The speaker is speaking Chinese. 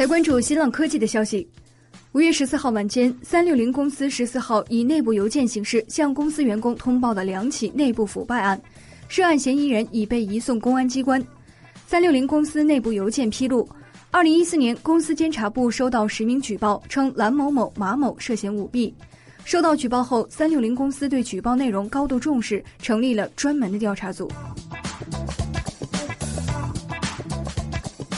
来关注新浪科技的消息。五月十四号晚间，三六零公司十四号以内部邮件形式向公司员工通报了两起内部腐败案，涉案嫌疑人已被移送公安机关。三六零公司内部邮件披露，二零一四年公司监察部收到实名举报，称蓝某某、马某涉嫌舞弊。收到举报后，三六零公司对举报内容高度重视，成立了专门的调查组。